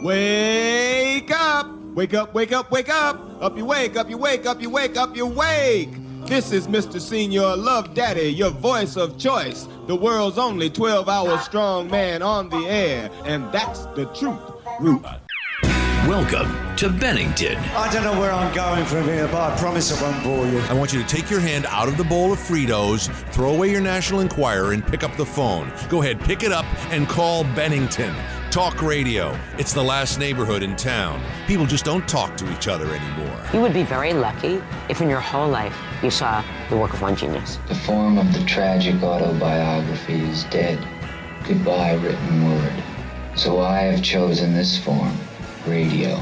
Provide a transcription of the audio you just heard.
Wake up! Wake up, wake up, wake up! Up you wake, up you wake, up you wake, up you wake! This is Mr. Señor Love Daddy, your voice of choice, the world's only 12 hour strong man on the air, and that's the truth. Ruth. Welcome to Bennington. I don't know where I'm going from here, but I promise I won't bore you. I want you to take your hand out of the bowl of Fritos, throw away your National Enquirer, and pick up the phone. Go ahead, pick it up, and call Bennington. Talk radio. It's the last neighborhood in town. People just don't talk to each other anymore. You would be very lucky if in your whole life you saw the work of one genius. The form of the tragic autobiography is dead. Goodbye, written word. So I have chosen this form radio.